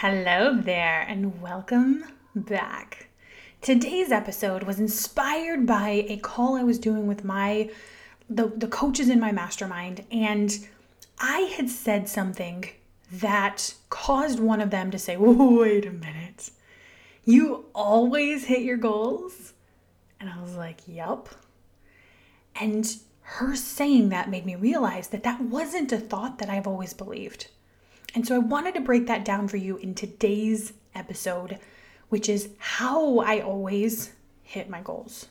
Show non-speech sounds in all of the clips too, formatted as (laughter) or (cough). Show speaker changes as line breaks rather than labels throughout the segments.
Hello there, and welcome back. Today's episode was inspired by a call I was doing with my the, the coaches in my mastermind, and I had said something that caused one of them to say, Wait a minute, you always hit your goals? And I was like, Yup. And her saying that made me realize that that wasn't a thought that I've always believed. And so I wanted to break that down for you in today's episode, which is how I always hit my goals.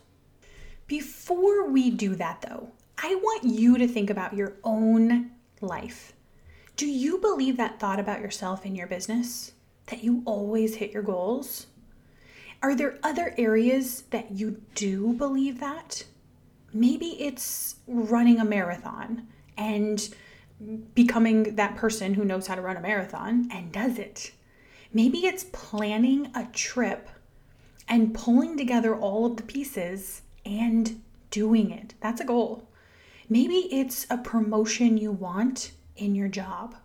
Before we do that, though, I want you to think about your own life. Do you believe that thought about yourself in your business? That you always hit your goals? Are there other areas that you do believe that? Maybe it's running a marathon and becoming that person who knows how to run a marathon and does it. Maybe it's planning a trip and pulling together all of the pieces and doing it. That's a goal. Maybe it's a promotion you want in your job.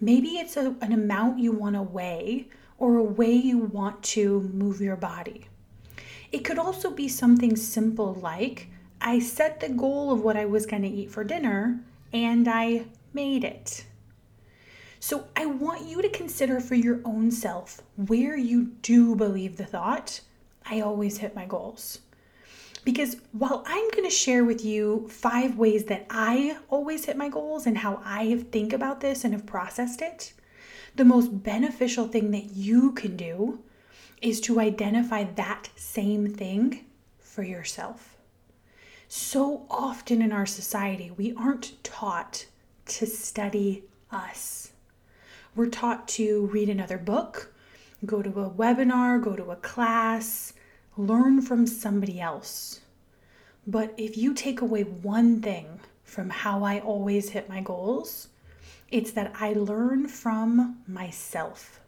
Maybe it's a, an amount you want to weigh or a way you want to move your body. It could also be something simple like I set the goal of what I was going to eat for dinner and I made it. So I want you to consider for your own self where you do believe the thought, I always hit my goals. Because while I'm going to share with you five ways that I always hit my goals and how I think about this and have processed it, the most beneficial thing that you can do is to identify that same thing for yourself. So often in our society, we aren't taught to study us. We're taught to read another book, go to a webinar, go to a class, learn from somebody else. But if you take away one thing from how I always hit my goals, it's that I learn from myself.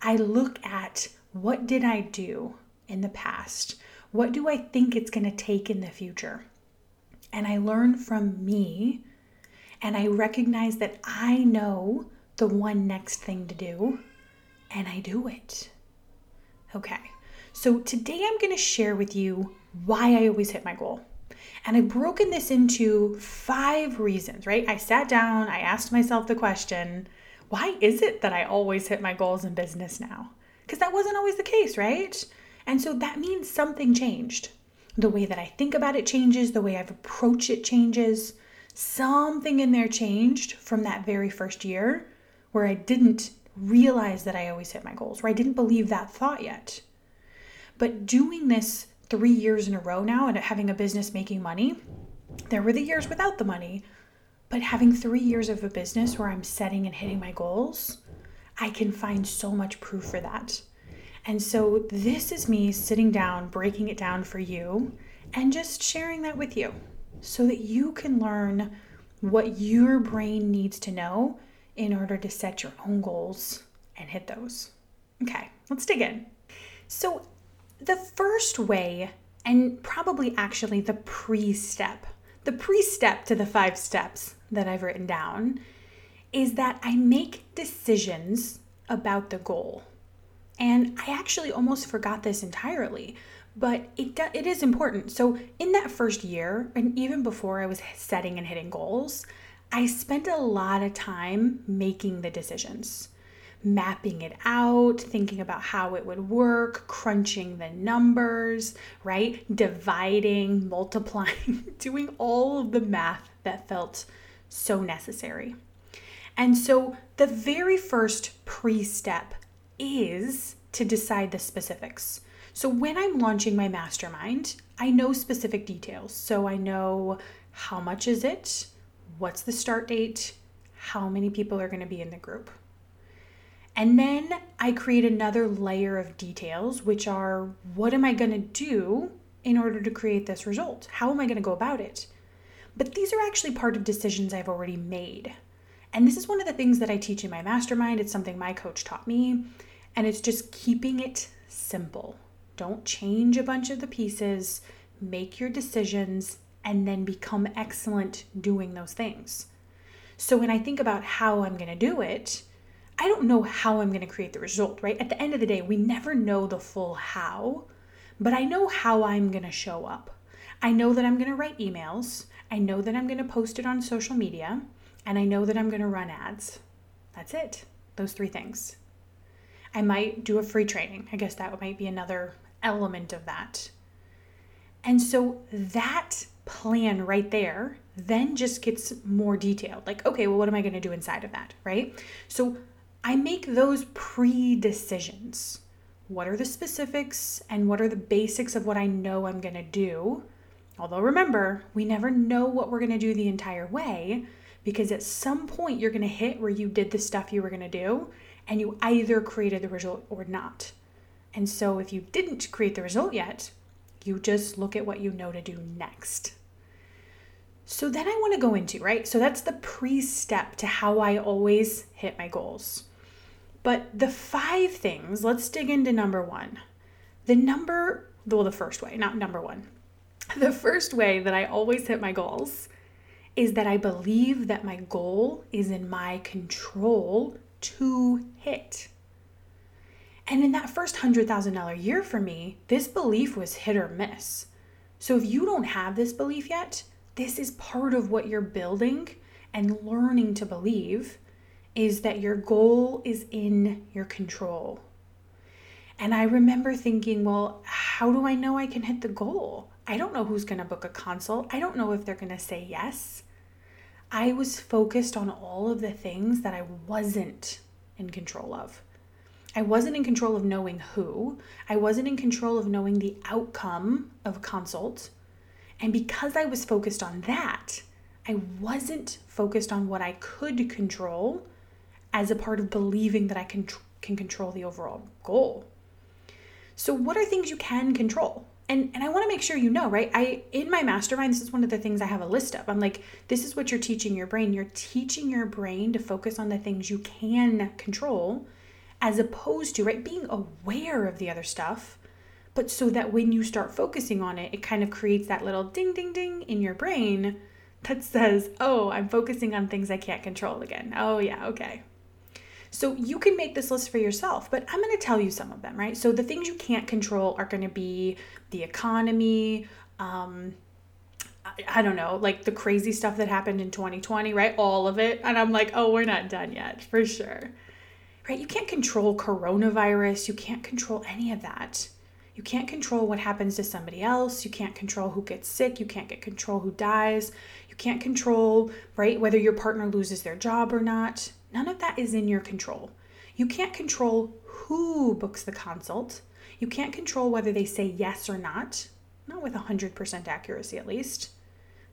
I look at what did I do in the past? What do I think it's going to take in the future? And I learn from me and I recognize that I know the one next thing to do and I do it. Okay, so today I'm to share with you why I always hit my goal. And I've broken this into five reasons, right? I sat down, I asked myself the question why is it that I always hit my goals in business now? Because that wasn't always the case, right? And so that means something changed. The way that I think about it changes, the way I've approached it changes. Something in there changed from that very first year where I didn't realize that I always hit my goals, where I didn't believe that thought yet. But doing this three years in a row now and having a business making money, there were the years without the money, but having three years of a business where I'm setting and hitting my goals, I can find so much proof for that. And so, this is me sitting down, breaking it down for you, and just sharing that with you so that you can learn what your brain needs to know in order to set your own goals and hit those. Okay, let's dig in. So, the first way, and probably actually the pre step, the pre step to the five steps that I've written down, is that I make decisions about the goal. And I actually almost forgot this entirely, but it it is important. So in that first year, and even before I was setting and hitting goals, I spent a lot of time making the decisions, mapping it out, thinking about how it would work, crunching the numbers, right? Dividing, (laughs) multiplying, doing all of the math that felt so necessary. And so the very first pre step is to decide the specifics. So when I'm launching my mastermind, I know specific details. So I know how much is it? What's the start date? how many people are going to be in the group. And then I create another layer of details, which are what am I going to do in order to create this result? How am I going to go about it? But these are actually part of decisions I've already made. And this is one of the things that I teach in my mastermind. It's something my coach taught me. And it's just keeping it simple. Don't change a bunch of the pieces, make your decisions, and then become excellent doing those things. So when I think about how I'm going to do it, I don't know how I'm going to create the result, right? At the end of the day, we never know the full how, but I know how I'm going to show up. I know that I'm going to write emails. I know that I'm going to post it on social media. And I know that I'm going to run ads. That's it. Those three things. I might do a free training. I guess that might be another element of that. And so that plan right there then just gets more detailed. Like, okay, well, what am I going to do inside of that, right? So I make those pre decisions. What are the specifics and what are the basics of what I know I'm going to do? Although remember, we never know what we're going to do the entire way because at some point you're going to hit where you did the stuff you were going to do and you either created the result or not. And so if you didn't create the result yet, you just look at what you know to do next. So then I want to go into, right? So that's the pre step to how I always hit my goals. But the five things, let's dig into number one. The number, well, the first way, not number one. (laughs) The first way that I always hit my goals is that I believe that my goal is in my control to hit. And in that first $100,000 year for me, this belief was hit or miss. So if you don't have this belief yet, this is part of what you're building and learning to believe is that your goal is in your control. And I remember thinking, well, how do I know I can hit the goal? I don't know who's going to book a consult. I don't know if they're going to say yes. I was focused on all of the things that I wasn't in control of. I wasn't in control of knowing who. I wasn't in control of knowing the outcome of a consult. And because I was focused on that, I wasn't focused on what I could control as a part of believing that I can, can control the overall goal. So, what are things you can control? And, and I want to make sure you know, right? I in my mastermind, this is one of the things I have a list of. I'm like, this is what you're teaching your brain. You're teaching your brain to focus on the things you can control, as opposed to right being aware of the other stuff, but so that when you start focusing on it, it kind of creates that little ding ding ding in your brain that (laughs) says, "Oh, I'm focusing on things I can't control again." Oh yeah, okay. So you can make this list for yourself, but I'm going to tell you some of them, right? So the things you can't control are going to be the economy, um, I, I don't know, like the crazy stuff that happened in 2020, right? All of it. And I'm like, oh, we're not done yet, for sure. Right? You can't control coronavirus. You can't control any of that. You can't control what happens to somebody else. You can't control who gets sick. You can't get control who dies. You can't control, right, whether your partner loses their job or not. None of that is in your control. You can't control who books the consult. You can't control whether they say yes or not, not with 100% accuracy at least.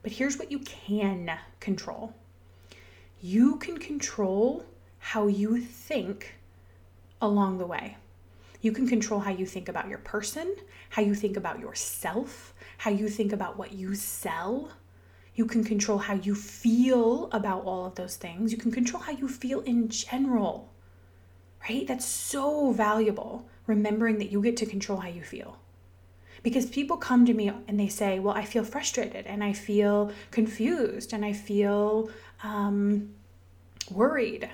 But here's what you can control you can control how you think along the way. You can control how you think about your person, how you think about yourself, how you think about what you sell, you can control how you feel about all of those things. You can control how you feel in general, right? That's so valuable, remembering that you get to control how you feel. Because people come to me and they say, Well, I feel frustrated and I feel confused and I feel um, worried.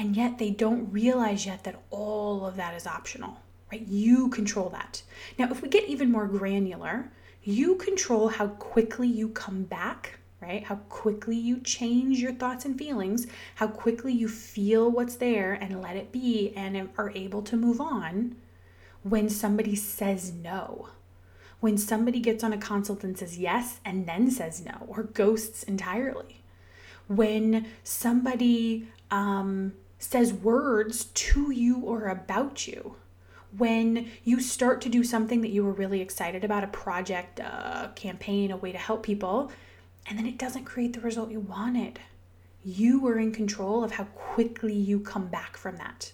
And yet they don't realize yet that all of that is optional, right? You control that. Now, if we get even more granular, you control how quickly you come back, right? How quickly you change your thoughts and feelings, how quickly you feel what's there and let it be and are able to move on when somebody says no. When somebody gets on a consult and says yes and then says no, or ghosts entirely. When somebody um, says words to you or about you when you start to do something that you were really excited about a project, a campaign, a way to help people, and then it doesn't create the result you wanted. You are in control of how quickly you come back from that.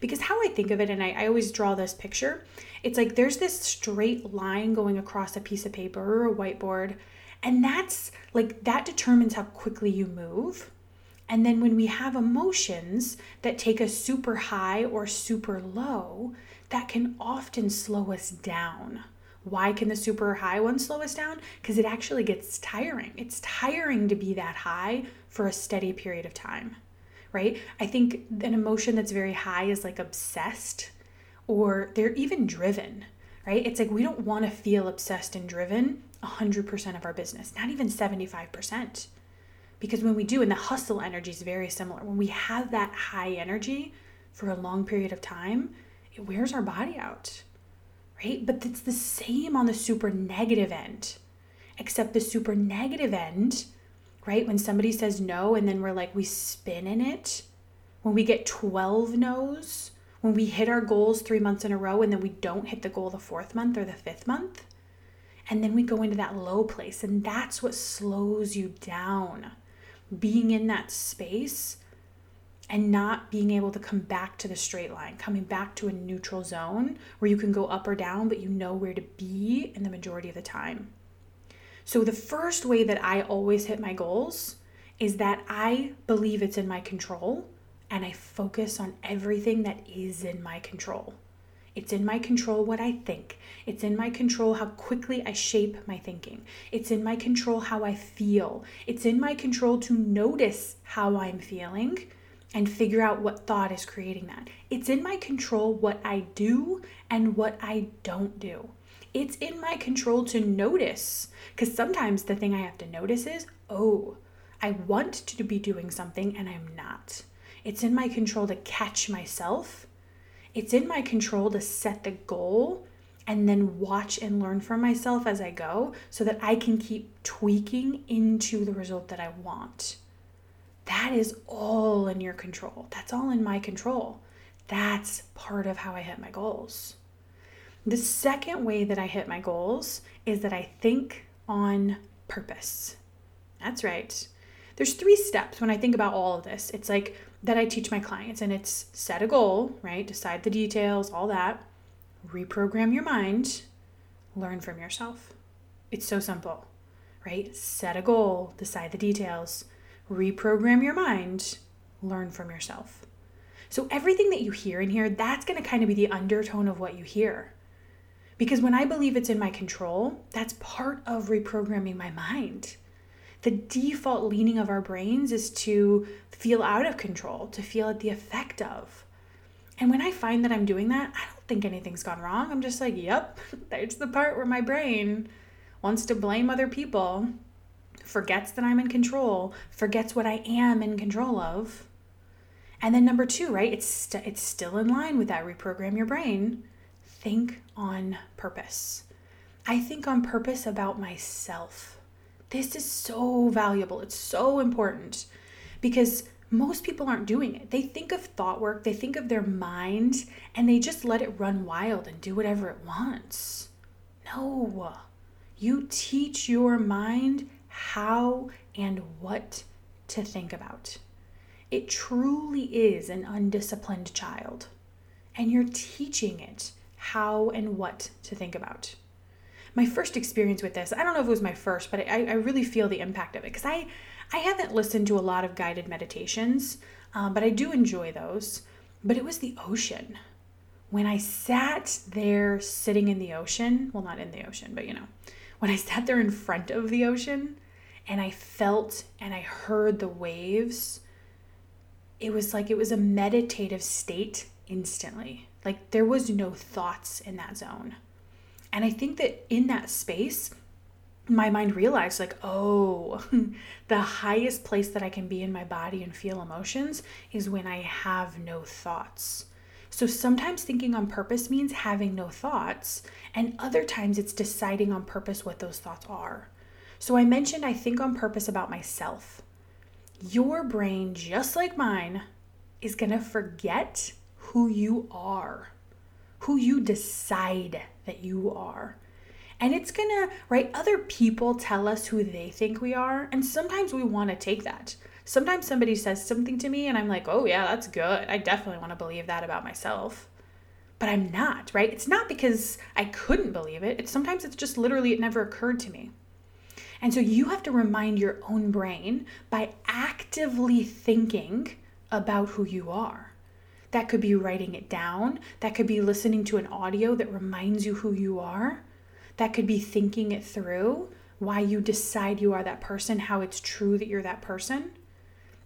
Because how I think of it, and I, I always draw this picture, it's like there's this straight line going across a piece of paper or a whiteboard, and that's like that determines how quickly you move. And then when we have emotions that take us super high or super low, that can often slow us down. Why can the super high one slow us down? Because it actually gets tiring. It's tiring to be that high for a steady period of time, right? I think an emotion that's very high is like obsessed or they're even driven, right? It's like we don't want to feel obsessed and driven 100% of our business, not even 75%. Because when we do, and the hustle energy is very similar, when we have that high energy for a long period of time, it wears our body out, right? But it's the same on the super negative end, except the super negative end, right? When somebody says no and then we're like, we spin in it, when we get 12 no's, when we hit our goals three months in a row and then we don't hit the goal the fourth month or the fifth month, and then we go into that low place, and that's what slows you down. Being in that space and not being able to come back to the straight line, coming back to a neutral zone where you can go up or down, but you know where to be in the majority of the time. So, the first way that I always hit my goals is that I believe it's in my control and I focus on everything that is in my control. It's in my control what I think. It's in my control how quickly I shape my thinking. It's in my control how I feel. It's in my control to notice how I'm feeling and figure out what thought is creating that. It's in my control what I do and what I don't do. It's in my control to notice because sometimes the thing I have to notice is, oh, I want to be doing something and I'm not. It's in my control to catch myself it's in my control to set the goal and then watch and learn from myself as I go so that I can keep tweaking into the result that I want. That is all in your control. That's all in my control. That's part of how I hit my goals. The second way that I hit my goals is that I think on purpose. That's right. There's three steps when I think about all of this. It's like that I teach my clients, and it's set a goal, right? Decide the details, all that. Reprogram your mind, learn from yourself. It's so simple, right? Set a goal, decide the details, reprogram your mind, learn from yourself. So, everything that you hear in here, that's going to kind of be the undertone of what you hear. Because when I believe it's in my control, that's part of reprogramming my mind the default leaning of our brains is to feel out of control, to feel at the effect of. And when I find that I'm doing that, I don't think anything's gone wrong. I'm just like, yep, (laughs) there's the part where my brain wants to blame other people, forgets that I'm in control, forgets what I am in control of. And then number 2, right? It's st- it's still in line with that reprogram your brain. Think on purpose. I think on purpose about myself. This is so valuable. It's so important because most people aren't doing it. They think of thought work, they think of their mind, and they just let it run wild and do whatever it wants. No, you teach your mind how and what to think about. It truly is an undisciplined child, and you're teaching it how and what to think about my first experience with this, I don't know if it was my first, but I, I really feel the impact of it because I, I haven't listened to a lot of guided meditations, um, but I do enjoy those. But it was the ocean. When I sat there sitting in the ocean, well, not in the ocean, but you know, when I sat there in front of the ocean and I felt and I heard the waves, it was like it was a meditative state instantly. Like there was no thoughts in that zone. And I think that in that space, my mind realized, like, oh, (laughs) the highest place that I can be in my body and feel emotions is when I have no thoughts. So sometimes thinking on purpose means having no thoughts, and other times it's deciding on purpose what those thoughts are. So I mentioned I think on purpose about myself. Your brain, just like mine, is gonna forget who you are who you decide that you are. And it's gonna, right? Other people tell us who they think we are, and sometimes we wanna take that. Sometimes somebody says something to me, and I'm like, oh, yeah, that's good. I definitely wanna believe that about myself. But I'm not, right? It's not because I couldn't believe it. It's sometimes it's just literally it never occurred to me. And so you have to remind your own brain by actively thinking about who you are. That could be writing it down. That could be listening to an audio that reminds you who you are. That could be thinking it through, why you decide you are that person, how it's true that you're that person.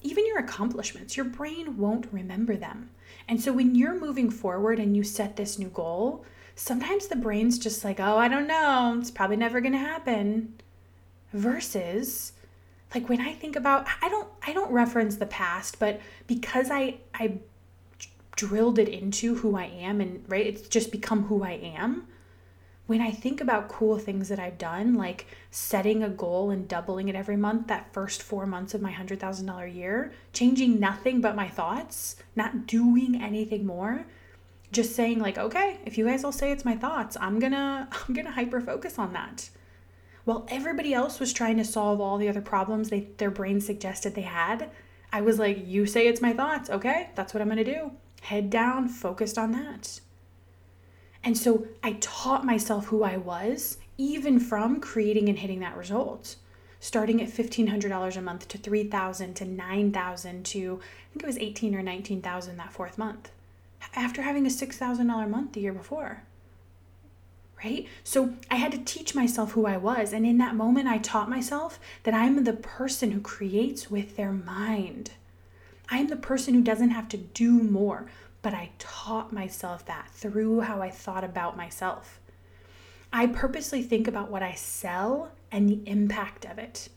Even your accomplishments, your brain won't remember them. And so when you're moving forward and you set this new goal, sometimes the brain's just like, oh, I don't know, it's probably never gonna happen. Versus, like when I think about, I don't, I don't reference the past, but because I, I drilled it into who I am and right, it's just become who I am when I think about cool things that I've done, like setting a goal and doubling it every month, that first four months of my $100,000 year, changing nothing but my thoughts, not doing anything more, just saying like, okay, if you guys all say it's my thoughts, I'm gonna, (laughs) I'm gonna hyper focus on that. While everybody else was trying to solve all the other problems they, their brain suggested they had, I was like, you say it's my thoughts, okay, that's what I'm gonna do. Head down, focused on that. And so I taught myself who I was, even from creating and hitting that result. Starting at $1,500 a month to $3,000 to $9,000 to, I think it was 18 or 19,000 that fourth month. After having a $6,000 month the year before. Right? So I had to teach myself who I was. And in that moment, I taught myself that I'm the person who creates with their mind. I'm the person who doesn't have to do more, but I taught myself that through how I thought about myself. I purposely think about what I sell and the impact of it.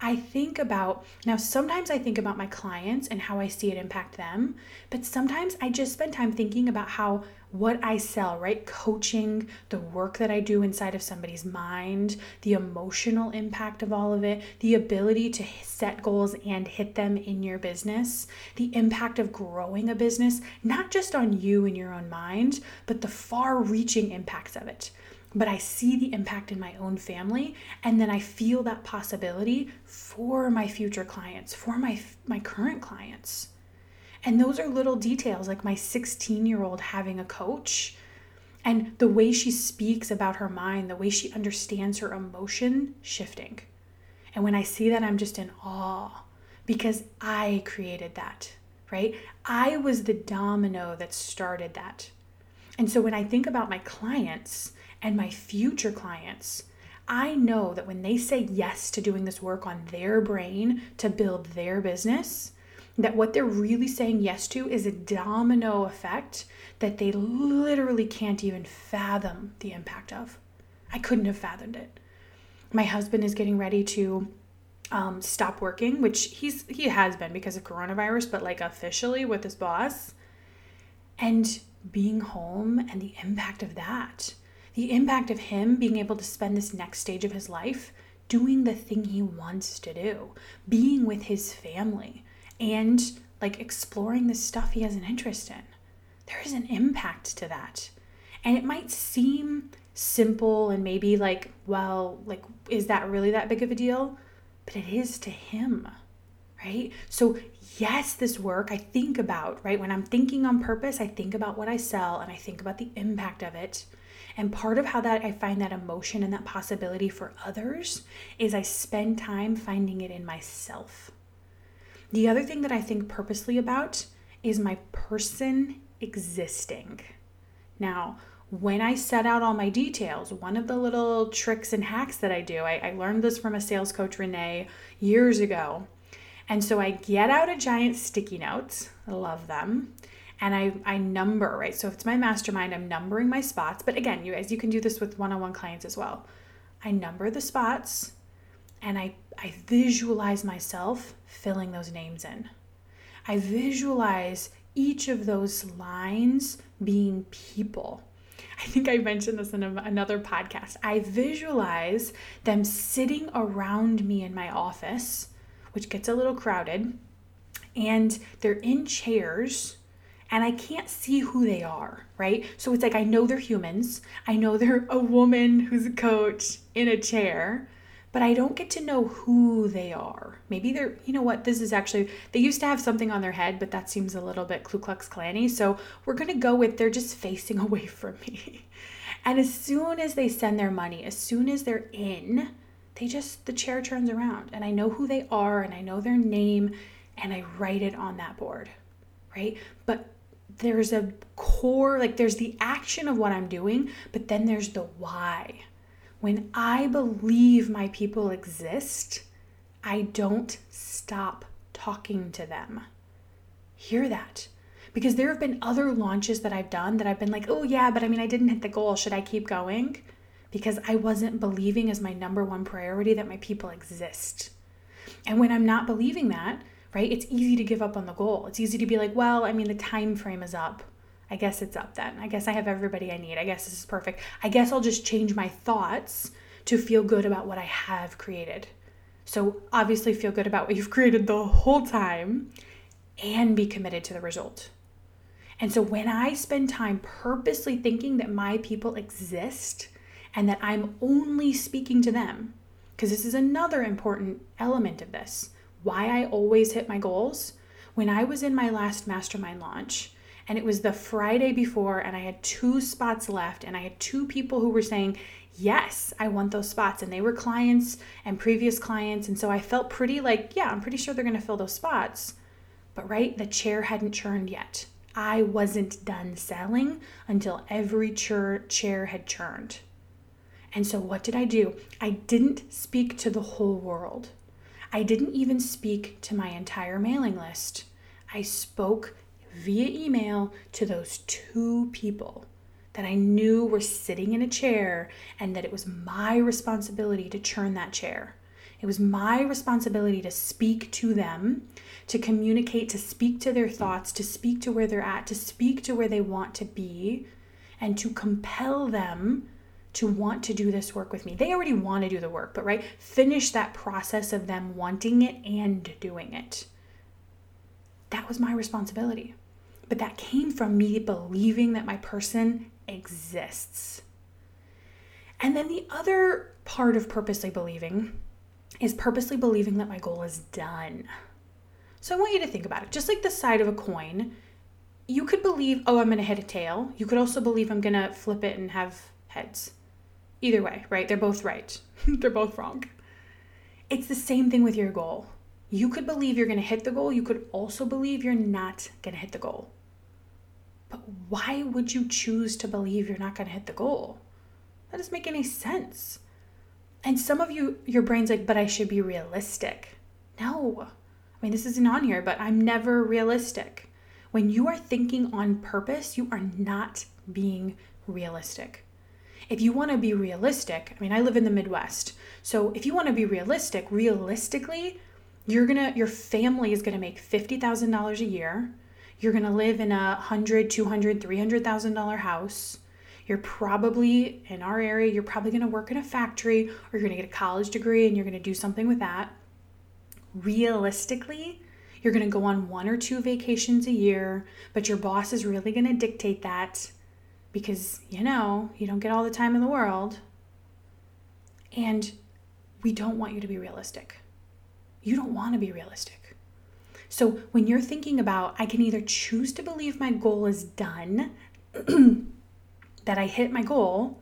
I think about, now sometimes I think about my clients and how I see it impact them, but sometimes I just spend time thinking about how what I sell, right? Coaching, the work that I do inside of somebody's mind, the emotional impact of all of it, the ability to set goals and hit them in your business, the impact of growing a business, not just on you and your own mind, but the far reaching impacts of it but I see the impact in my own family and then I feel that possibility for my future clients, for my my current clients. And those are little details like my 16-year-old having a coach and the way she speaks about her mind, the way she understands her emotion shifting. And when I see that I'm just in awe because I created that, right? I was the domino that started that. And so when I think about my clients, and my future clients. I know that when they say yes to doing this work on their brain to build their business, that what they're really saying yes to is a domino effect that they literally can't even fathom the impact of. I couldn't have fathomed it. My husband is getting ready to um, stop working, which he's he has been because of coronavirus, but like officially with his boss, and being home and the impact of that the impact of him being able to spend this next stage of his life doing the thing he wants to do, being with his family, and like exploring the stuff he has an interest in. There is an impact to that. And it might seem simple and maybe like, well, like, is that really that big of a deal? But it is to him, right? So, yes, this work I think about, right? When I'm thinking on purpose, I think about what I sell and I think about the impact of it. And part of how that I find that emotion and that possibility for others is I spend time finding it in myself. The other thing that I think purposely about is my person existing. Now, when I set out all my details, one of the little tricks and hacks that I do, I, I, learned this from a sales coach, Renee, years ago. And so I get out a giant sticky note, I love them, and I, I number, right? So if it's my mastermind, I'm numbering my spots. But again, you guys, you can do this with one on one clients as well. I number the spots and I, I visualize myself filling those names in. I visualize each of those lines being people. I think I mentioned this in a, another podcast. I visualize them sitting around me in my office, which gets a little crowded, and they're in chairs and I can't see who they are, right? So it's like I know they're humans. I know they're (laughs) a woman who's a coach in a chair, but I don't get to know who they are. Maybe they're, you know what, this is actually, they used to have something on their head, but that seems a little bit Ku Klux Klanny. So we're going to go with they're just facing (laughs) away from me. And as soon as they send their money, as soon as they're in, they just, the chair turns around and I know who they are and I know their name and I write it on that board, right? But there's a core, like there's the action of what I'm doing, but then there's the why. When I believe my people exist, I don't stop talking to them. Hear that. Because there have been other launches that I've done that I've been like, oh, yeah, but I mean, I didn't hit the goal. Should I keep going? Because I wasn't believing as my number one priority that my people exist. And when I'm not believing that, right? It's easy to give up on the goal. It's easy to be like, well, I mean, the time frame is up. I guess it's up then. I guess I have everybody I need. I guess this is perfect. I guess I'll just change my thoughts to feel good about what I have created. So, obviously, feel good about what you've (laughs) created the whole time and be committed to the result. And so, when I spend time purposely thinking that my people exist and that I'm only speaking to them, because this is another important element of this why I always hit my goals. When I was in my last mastermind launch, and it was the Friday before, and I had two spots left, and I had two people who were saying, Yes, I want those spots. And they were clients and previous clients. And so I felt pretty like, Yeah, I'm pretty sure they're to fill those spots. But right, the chair hadn't churned yet. I wasn't done selling until every chair chair had churned. And so, what did I do? I didn't speak to the whole world. I didn't even speak to my entire mailing list. I spoke via email to those two people that I knew were sitting in a chair and that it was my responsibility to churn that chair. It was my responsibility to speak to them, to communicate, to speak to their thoughts, to speak to where they're at, to speak to where they want to be, and to compel them to want to do this work with me. They already want to do the work, but right, finish that process of them wanting it and doing it. That was my responsibility. But that came from me believing that my person exists. And then the other part of purposely believing is purposely believing that my goal is done. So I want you to think about it. Just like the side of a coin, you could believe, oh, I'm going to hit a tail. You could also believe I'm going to flip it and have heads. Either way, right? They're both right. (laughs) They're both wrong. It's the same thing with your goal. You could believe you're going to hit the goal. You could also believe you're not going to hit the goal. But why would you choose to believe you're not going to hit the goal? That doesn't make any sense. And some of you, your brain's like, but I should be realistic. No. I mean, this isn't on here, but I'm never realistic. When you are thinking on purpose, you are not being realistic. If you want to be realistic, I mean, I live in the Midwest. So if you want to be realistic, realistically, you're going to your family is going to make $50,000 a year you're going to live in a hundred, two hundred, three hundred thousand dollar house. You're probably in our area, you're probably going to work in a factory or you're going to get a college degree and you're going to do something with that. Realistically, you're going to go on one or two vacations a year, but your boss is really going to dictate that because, you know, you don't get all the time in the world. And we don't want you to be realistic. You don't want to be realistic. So when you're thinking about, I can either choose to believe my goal is done, (clears throat) that I hit my goal,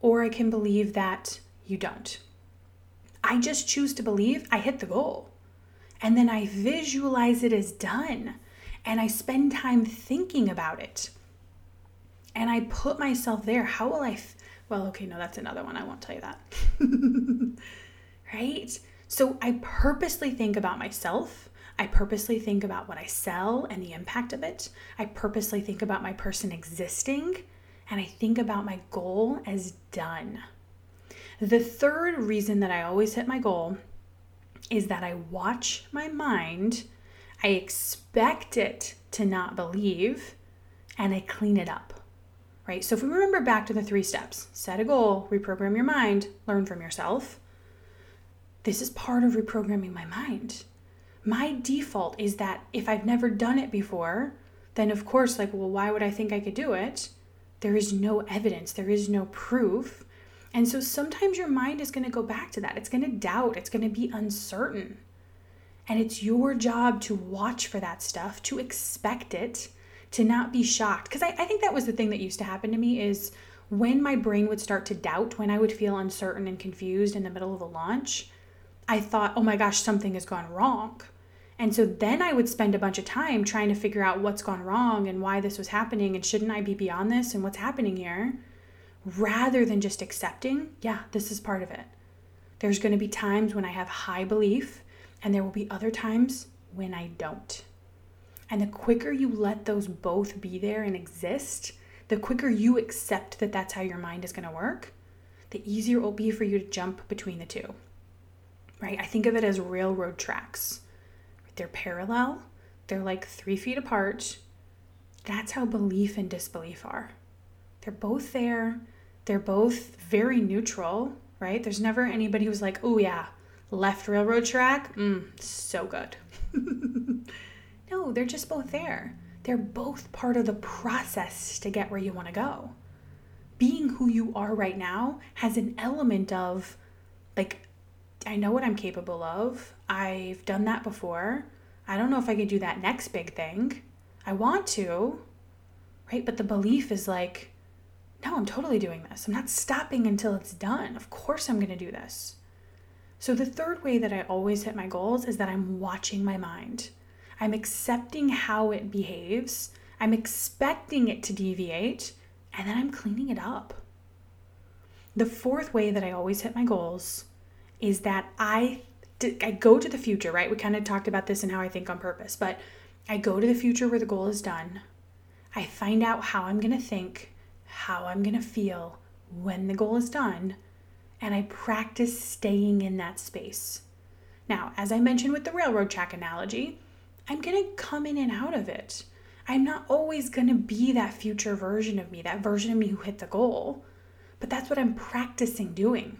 or I can believe that you don't. I just choose to believe I hit the goal. And then I visualize it as done. And I spend time thinking about it. And I put myself there. How will I? F- well, okay, no, that's another one. I won't tell you that. (laughs) right? So I purposely think about myself I purposely think about what I sell and the impact of it. I purposely think about my person existing and I think about my goal as done. The third reason that I always hit my goal is that I watch my mind, I expect it to not believe, and I clean it up. Right? So if we remember back to the three steps set a goal, reprogram your mind, learn from yourself. This is part of reprogramming my mind my default is that if I've never done it before, then of course, like, well, why would I think I could do it? There is no evidence, there is no proof. And so sometimes your mind is going to go back to that. It's going to doubt, it's going to be uncertain. And it's your job to watch for that stuff, to expect it, to not be shocked. Because I, I think that was the thing that used to happen to me is when my brain would start to doubt, when I would feel uncertain and confused in the middle of a launch, I thought, oh my gosh, something has gone wrong. And so then I would spend a bunch of time trying to figure out what's gone wrong and why this was happening and shouldn't I be beyond this and what's happening here rather than just accepting, yeah, this is part of it. There's going to be times when I have high belief and there will be other times when I don't. And the quicker you let those both be there and exist, the quicker you accept that that's how your mind is going to work, the easier it will be for you to jump between the two. Right? I think of it as railroad tracks. They're parallel, they're like three feet apart. That's how belief and disbelief are. They're both there, they're both very neutral, right? There's never anybody who's like, oh yeah, left railroad track, mm, so good. (laughs) no, they're just both there. They're both part of the process to get where you want to go. Being who you are right now has an element of like, I know what I'm capable of. I've done that before. I don't know if I can do that next big thing. I want to, right? But the belief is like, no, I'm totally doing this. I'm not stopping until it's done. Of course, I'm going to do this. So, the third way that I always hit my goals is that I'm watching my mind. I'm accepting how it behaves, I'm expecting it to deviate, and then I'm cleaning it up. The fourth way that I always hit my goals is that I I go to the future, right? We kind of talked about this and how I think on purpose, but I go to the future where the goal is done. I find out how I'm going to think, how I'm going to feel when the goal is done, and I practice staying in that space. Now, as I mentioned with the railroad track analogy, I'm going to come in and out of it. I'm not always going to be that future version of me, that version of me who hit the goal, but that's what I'm practicing doing.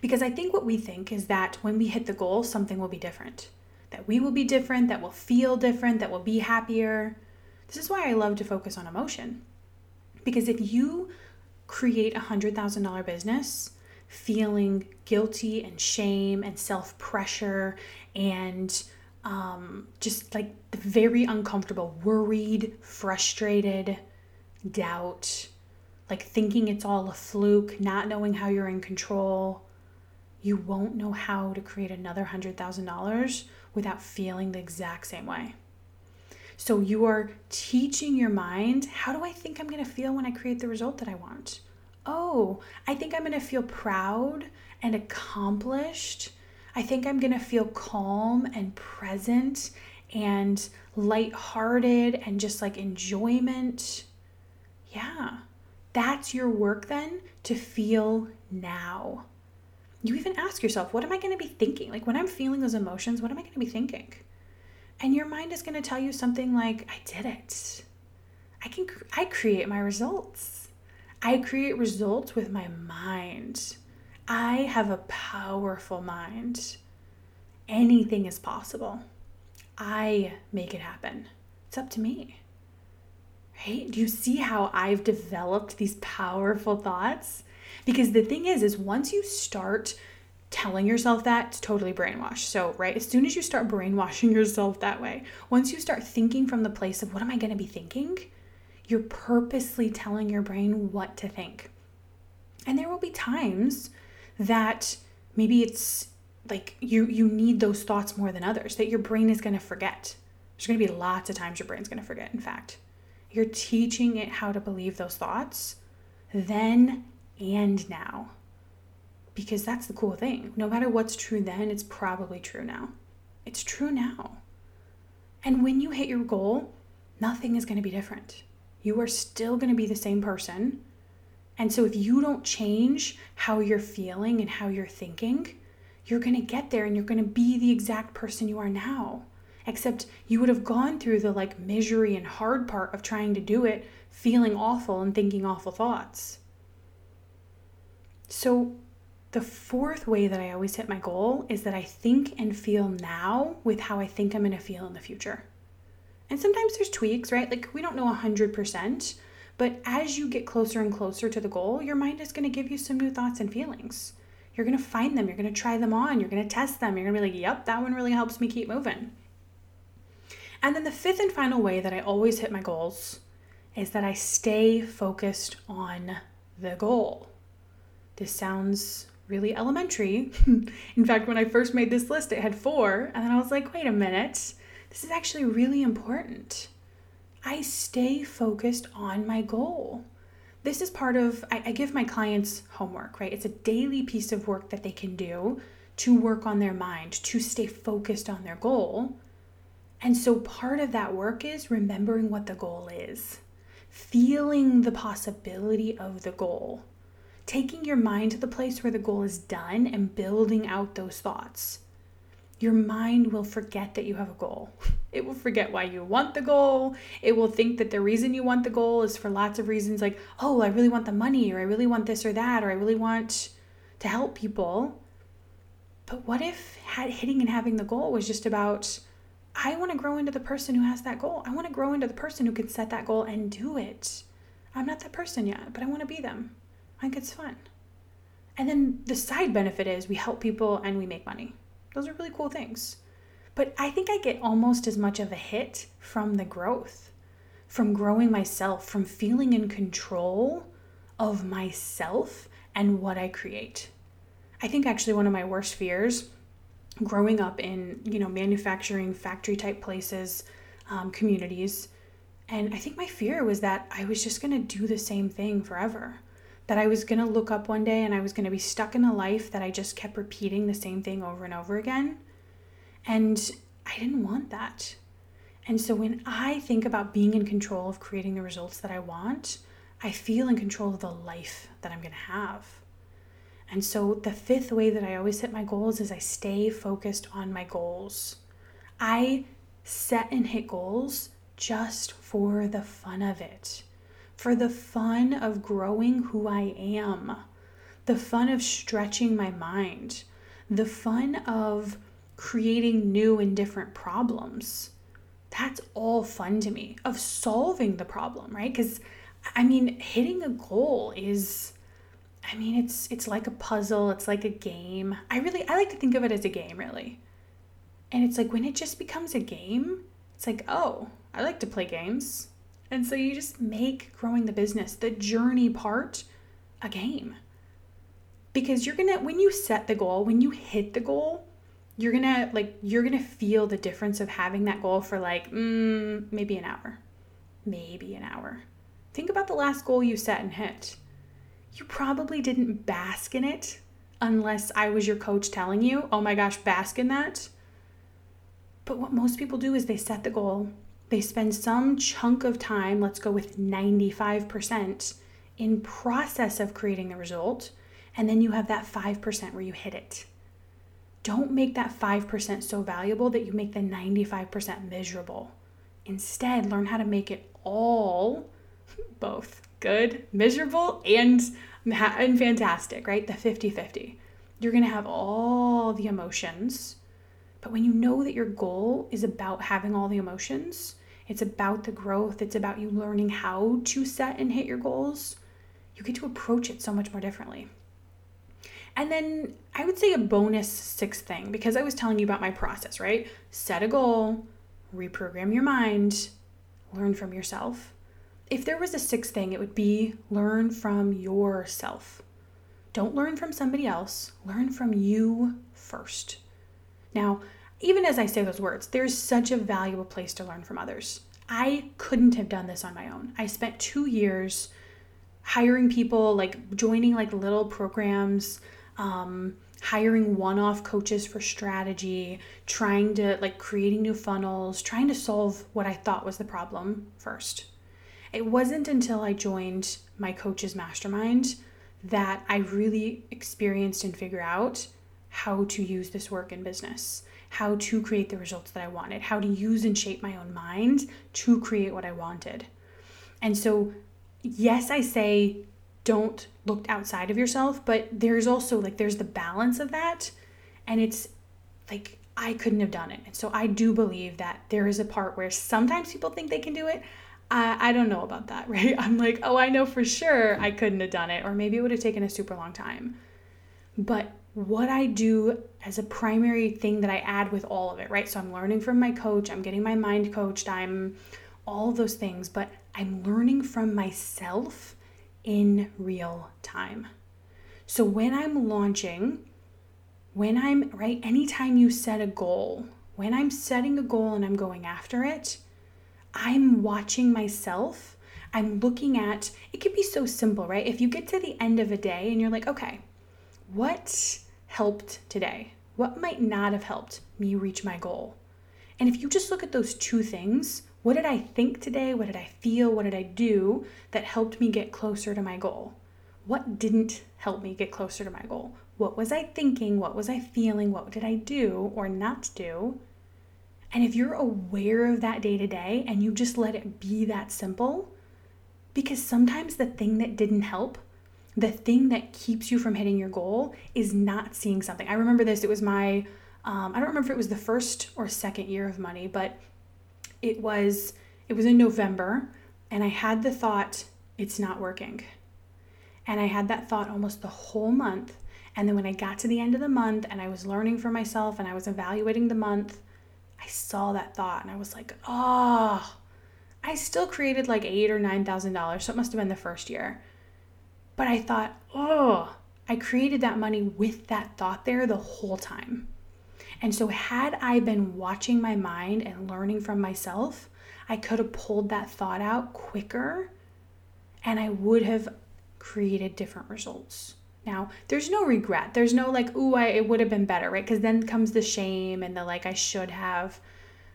Because I think what we think is that when we hit the goal, something will be different. That we will be different, that we'll feel different, that we'll be happier. This is why I love to focus on emotion. Because if you create a $100,000 business feeling guilty and shame and self pressure and um, just like very uncomfortable, worried, frustrated, doubt, like thinking it's all a fluke, not knowing how you're in control, you won't know how to create another $100,000 without feeling the exact same way. So you are teaching your mind how do I think I'm going to feel when I create the result that I want? Oh, I think I'm going to feel proud and accomplished. I think I'm going to feel calm and present and lighthearted and just like enjoyment. Yeah. That's your work then to feel now you even ask yourself, what am I going to be thinking? Like when I'm feeling those emotions, what am I going to be thinking? And your mind is going to tell you something like, I did it. I can I create my results. I create results with my mind. I have a powerful mind. Anything is possible. I make it happen. It's up to me. Right? Do you see how I've developed these powerful thoughts? Because the thing is, is once you start telling yourself that, it's totally brainwashed. So, right, as soon as you start brainwashing yourself that way, once you start thinking from the place of what am I going to be thinking, you're purposely telling your brain what to think. And there will be times that maybe it's like you you need those thoughts more than others that your brain is going to forget. There's going to be lots of times your brain's going to forget, in fact. You're teaching it how to believe those thoughts. Then and now. Because that's the cool thing. No matter what's true then, it's probably true now. It's true now. And when you hit your goal, nothing is going to be different. You are still going to be the same person. And so if you don't change how you're feeling and how you're thinking, you're going to get there and you're going to be the exact person you are now. Except you would have gone through the like misery and hard part of trying to do it, feeling awful and thinking awful thoughts. So, the fourth way that I always hit my goal is that I think and feel now with how I think I'm going to feel in the future. And sometimes there's tweaks, right? Like we don't know 100%, but as you get closer and closer to the goal, your mind is going to give you some new thoughts and feelings. You're going to find them, you're going to try them on, you're going to test them. You're going to be like, "Yep, that one really helps me keep moving." And then the fifth and final way that I always hit my goals is that I stay focused on the goal. This sounds really elementary. (laughs) In fact, when I first made this list, it had four, and then I was like, wait a minute, this is actually really important. I stay focused on my goal. This is part of, I, I, give my clients homework, right? It's a daily piece of work that they can do to work on their mind, to stay focused on their goal. And so part of that work is remembering what the goal is, feeling the possibility of the goal taking your mind to the place where the goal is done and building out those thoughts. Your mind will forget that you have a goal. It will forget why you want the goal. It will think that the reason you want the goal is for lots of reasons like, oh, I really want the money, or I really want this or that, or I really want to help people. But what if hitting and having the goal was just about, I want to grow into the person who has that goal. I want to grow into the person who can set that goal and do it. I'm not that person yet, but I want to be them. I think it's fun. And then the side benefit is we help people and we make money. Those are really cool things. But I think I get almost as much of a hit from the growth, from growing myself, from feeling in control of myself and what I create. I think actually one of my worst fears growing up in, you know, manufacturing factory type places, um, communities, and I think my fear was that I was just going to do the same thing forever that I was going to look up one day and I was going to be stuck in a life that I just kept repeating the same thing over and over again. And I didn't want that. And so when I think about being in control of creating the results that I want, I feel in control of the life that I'm going to have. And so the fifth way that I always set my goals is I stay focused on my goals. I set and hit goals just for the fun of it for the fun of growing who I am, the fun of stretching my mind, the fun of creating new and different problems. That's all fun to me, of solving the problem, right? Because I mean, hitting a goal is I mean, it's it's like a puzzle, it's like a game. I really I like to think of it as a game, really. And it's like when it just becomes a game, it's like, "Oh, I like to play games. And so you just make growing the business, the journey part, a game. Because you're gonna, when you set the goal, when you hit the goal, you're gonna like you're gonna feel the difference of having that goal for like mm, maybe an hour. Maybe an hour. Think about the last goal you set and hit. You probably didn't bask in it unless i was your coach telling you oh my gosh bask in that. But what most people do is they set the goal they spend some chunk of time, let's go with 95%, in process of creating the result, and then you have that 5% where you hit it. Don't make that 5% so valuable that you make the 95% miserable. Instead, learn how to make it all (laughs) both good, miserable, and, and fantastic, right? The 50 50. You're gonna have all the emotions, but when you know that your goal is about having all the emotions, it's about the growth, it's about you learning how to set and hit your goals. You get to approach it so much more differently. And then I would say a bonus sixth thing, because I was telling you about my process, right? Set a goal, reprogram your mind, learn from yourself. If there was a sixth thing, it would be learn from yourself. Don't learn from somebody else, learn from you first. Now, even as I say those words, there's such a valuable place to learn from others. I couldn't have done this on my own. I spent two years hiring people, like joining like little programs, um, hiring one off coaches for strategy, trying to like creating new funnels, trying to solve what I thought was the problem first. It wasn't until I joined my coach's mastermind that I really experienced and figured out how to use this work in business how to create the results that I wanted, how to use and shape my own mind to create what I wanted. And so, yes, I say don't look outside of yourself, but there's also like there's the balance of that. And it's like I couldn't have done it. And so I do believe that there is a part where sometimes people think they can do it. I, I don't know about that, (laughs) right? I'm like, oh, I know for sure I couldn't have done it, or maybe it would have taken a super long time. But what I do as a primary thing that I add with all of it, right? So I'm learning from my coach, I'm getting my mind coached, I'm all those things, but I'm learning from myself in real time. So when I'm launching, when I'm, right, anytime you set a goal, when I'm setting a goal and I'm going after it, I'm watching myself. I'm looking at, it could be so simple, right? If you get to the end of a day and you're like, okay, what helped today? What might not have helped me reach my goal? And if you just look at those two things, what did I think today? What did I feel? What did I do that helped me get closer to my goal? What didn't help me get closer to my goal? What was I thinking? What was I feeling? What did I do or not do? And if you're aware of that day to day and you just let it be that simple, because sometimes the thing that didn't help, the thing that keeps you from hitting your goal is not seeing something. I remember this, it was my, um, I don't remember if it was the first or second year of money, but it was it was in November and I had the thought it's not working. And I had that thought almost the whole month. And then when I got to the end of the month and I was learning for myself and I was evaluating the month, I saw that thought and I was like, "Oh, I still created like 8 or 9,000 dollars. So it must have been the first year." But I thought, "Oh, I created that money with that thought there the whole time." And so, had I been watching my mind and learning from myself, I could have pulled that thought out quicker and I would have created different results. Now, there's no regret. There's no like, ooh, I, it would have been better, right? Because then comes the shame and the like, I should have.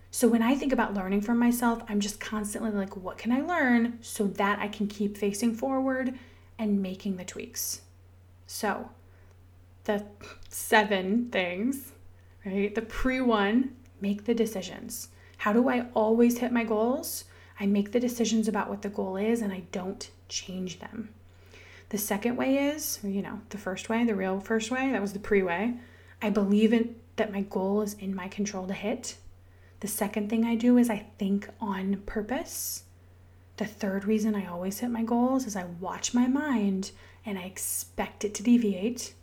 So when I think about learning from myself, I'm just constantly like, what can I learn so that I can keep facing forward and making the tweaks? So, the seven things right? The pre one, make the decisions. How do I always hit my goals? I make the decisions about what the goal is and I don't change them. The second way is, you know, the first way, the real first way, that was the pre way. I believe in that my goal is in my control to hit. The second thing I do is I think on purpose. The third reason I always hit my goals is I watch my mind and I expect it to deviate.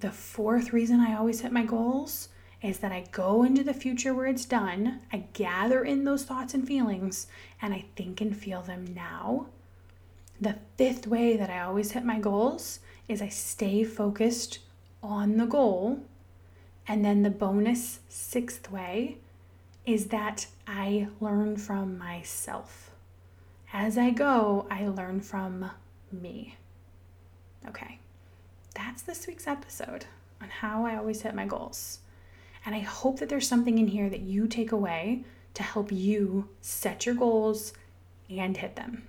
The fourth reason I always hit my goals is that I go into the future where it's done, I gather in those thoughts and feelings, and I think and feel them now. The fifth way that I always hit my goals is I stay focused on the goal. And then the bonus sixth way is that I learn from myself. As I go, I learn from me. Okay that's this week's episode on how I always hit my goals. And I hope that there's something in here that you take away to help you set your goals and hit them.